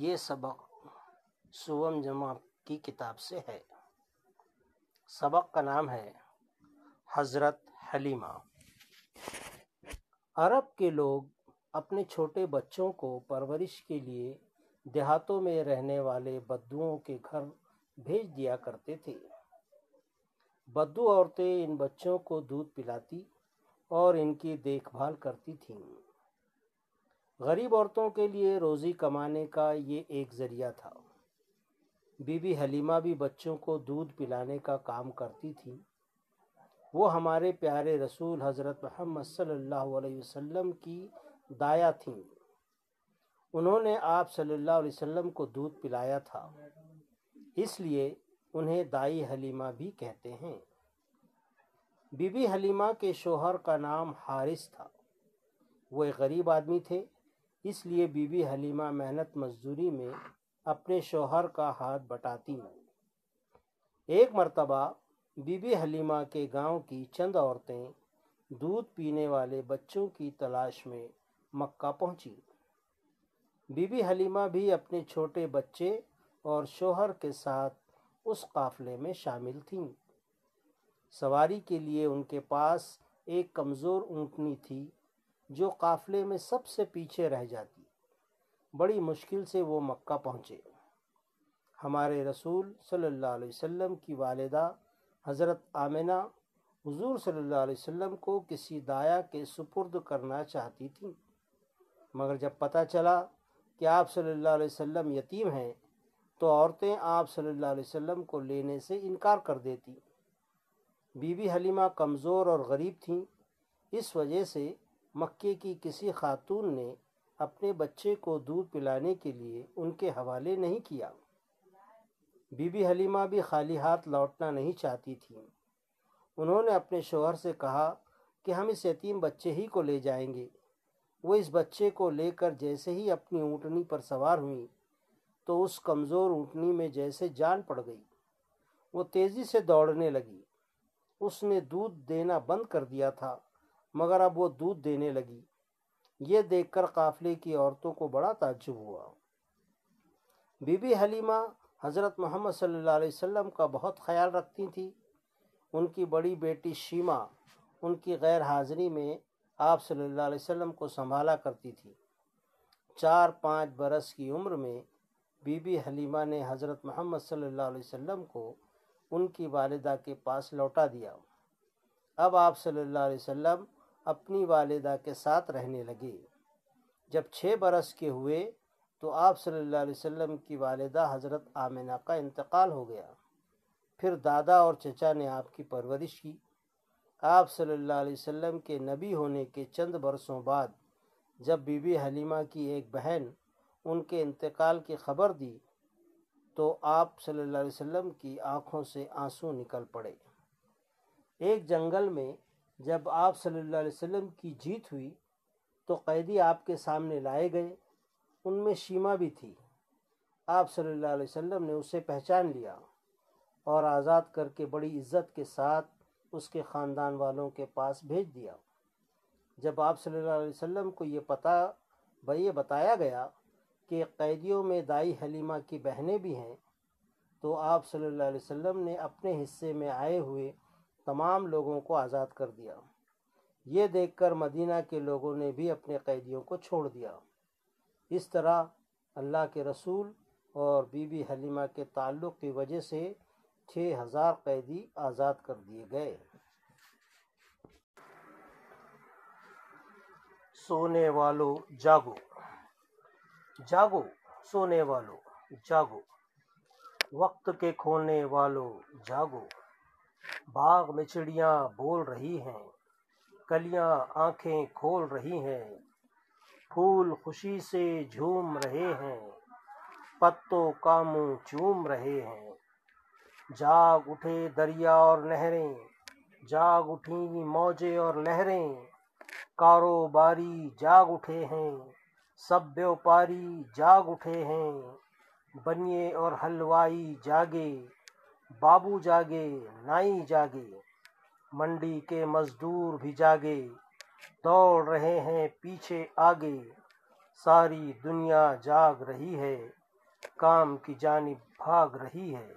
یہ سبق سوم جمع کی کتاب سے ہے۔ سبق کا نام ہے حضرت حلیمہ۔ عرب کے لوگ اپنے چھوٹے بچوں کو پرورش کے لیے دیہاتوں میں رہنے والے بدوؤں کے گھر بھیج دیا کرتے تھے۔ بدو عورتیں ان بچوں کو دودھ پلاتی اور ان کی دیکھ بھال کرتی تھیں۔ غریب عورتوں کے لیے روزی کمانے کا یہ ایک ذریعہ تھا۔ بی بی حلیمہ بھی بچوں کو دودھ پلانے کا کام کرتی تھی۔ وہ ہمارے پیارے رسول حضرت محمد صلی اللہ علیہ وسلم کی دایا تھیں۔ انہوں نے آپ صلی اللہ علیہ وسلم کو دودھ پلایا تھا۔ اس لیے انہیں دائی حلیمہ بھی کہتے ہیں۔ بی بی حلیمہ کے شوہر کا نام حارث تھا۔ وہ ایک غریب آدمی تھے۔ اس لیے بی بی حلیمہ محنت مزدوری میں اپنے شوہر کا ہاتھ بٹاتی ہیں۔ ایک مرتبہ بی بی حلیمہ کے گاؤں کی چند عورتیں دودھ پینے والے بچوں کی تلاش میں مکہ پہنچی۔ بی بی حلیمہ بھی اپنے چھوٹے بچے اور شوہر کے ساتھ اس قافلے میں شامل تھیں۔ سواری کے لیے ان کے پاس ایک کمزور اونٹنی تھی۔ جو قافلے میں سب سے پیچھے رہ جاتی۔ بڑی مشکل سے وہ مکہ پہنچے۔ ہمارے رسول صلی اللہ علیہ وسلم کی والدہ حضرت آمنہ حضور صلی اللہ علیہ وسلم کو کسی دایا کے سپرد کرنا چاہتی تھیں۔ مگر جب پتہ چلا کہ آپ صلی اللہ علیہ وسلم یتیم ہیں، تو عورتیں آپ صلی اللہ علیہ وسلم کو لینے سے انکار کر دیتی۔ بی بی حلیمہ کمزور اور غریب تھیں۔ اس وجہ سے مکے کی کسی خاتون نے اپنے بچے کو دودھ پلانے کے لیے ان کے حوالے نہیں کیا۔ بی بی حلیمہ بھی خالی ہاتھ لوٹنا نہیں چاہتی تھیں انہوں نے اپنے شوہر سے کہا کہ ہم اس یتیم بچے ہی کو لے جائیں گے۔ وہ اس بچے کو لے کر جیسے ہی اپنی اونٹنی پر سوار ہوئیں تو اس کمزور اونٹنی میں جیسے جان پڑ گئی۔ وہ تیزی سے دوڑنے لگی۔ اس نے دودھ دینا بند کر دیا تھا۔ مگر اب وہ دودھ دینے لگی۔ یہ دیکھ کر قافلے کی عورتوں کو بڑا تعجب ہوا۔ بی بی حلیمہ حضرت محمد صلی اللہ علیہ وسلم کا بہت خیال رکھتی تھی۔ ان کی بڑی بیٹی شیما ان کی غیر حاضری میں آپ صلی اللہ علیہ وسلم کو سنبھالا کرتی تھی۔ چار پانچ برس کی عمر میں بی بی حلیمہ نے حضرت محمد صلی اللہ علیہ وسلم کو ان کی والدہ کے پاس لوٹا دیا۔ اب آپ صلی اللہ علیہ وسلم اپنی والدہ کے ساتھ رہنے لگے۔ جب چھ برس کے ہوئے تو آپ صلی اللہ علیہ وسلم کی والدہ حضرت آمنہ کا انتقال ہو گیا۔ پھر دادا اور چچا نے آپ کی پرورش کی۔ آپ صلی اللہ علیہ وسلم کے نبی ہونے کے چند برسوں بعد جب بی بی حلیمہ کی ایک بہن ان کے انتقال کی خبر دی تو آپ صلی اللہ علیہ وسلم کی آنکھوں سے آنسو نکل پڑے۔ ایک جنگل میں جب آپ صلی اللہ علیہ وسلم کی جیت ہوئی تو قیدی آپ کے سامنے لائے گئے، ان میں شیما بھی تھی۔ آپ صلی اللہ علیہ وسلم نے اسے پہچان لیا اور آزاد کر کے بڑی عزت کے ساتھ اس کے خاندان والوں کے پاس بھیج دیا۔ جب آپ صلی اللہ علیہ وسلم کو یہ پتہ یہ بتایا گیا کہ قیدیوں میں دائی حلیمہ کی بہنیں بھی ہیں، تو آپ صلی اللہ علیہ وسلم نے اپنے حصے میں آئے ہوئے تمام لوگوں کو آزاد کر دیا۔ یہ دیکھ کر مدینہ کے لوگوں نے بھی اپنے قیدیوں کو چھوڑ دیا۔ اس طرح اللہ کے رسول اور بی بی حلیمہ کے تعلق کی وجہ سے چھ ہزار قیدی آزاد کر دیے گئے۔ سونے والو، جاگو۔ جاگو، سونے والو، جاگو۔ وقت کے کھونے والو، جاگو۔ باغ میں چڑیاں بول رہی ہیں، کلیاں آنکھیں کھول رہی ہیں، پھول خوشی سے جھوم رہے ہیں، پتوں کاموں چوم رہے ہیں۔ جاگ اٹھے دریا اور نہریں، جاگ اٹھی موجے اور لہریں کاروباری جاگ اٹھے ہیں سب بیوپاری جاگ اٹھے ہیں۔ بنیے اور حلوائی جاگے۔ بابو جاگے، نائی جاگے، منڈی کے مزدور بھی جاگے، دوڑ رہے ہیں پیچھے آگے، ساری دنیا جاگ رہی ہے، کام کی جانب بھاگ رہی ہے۔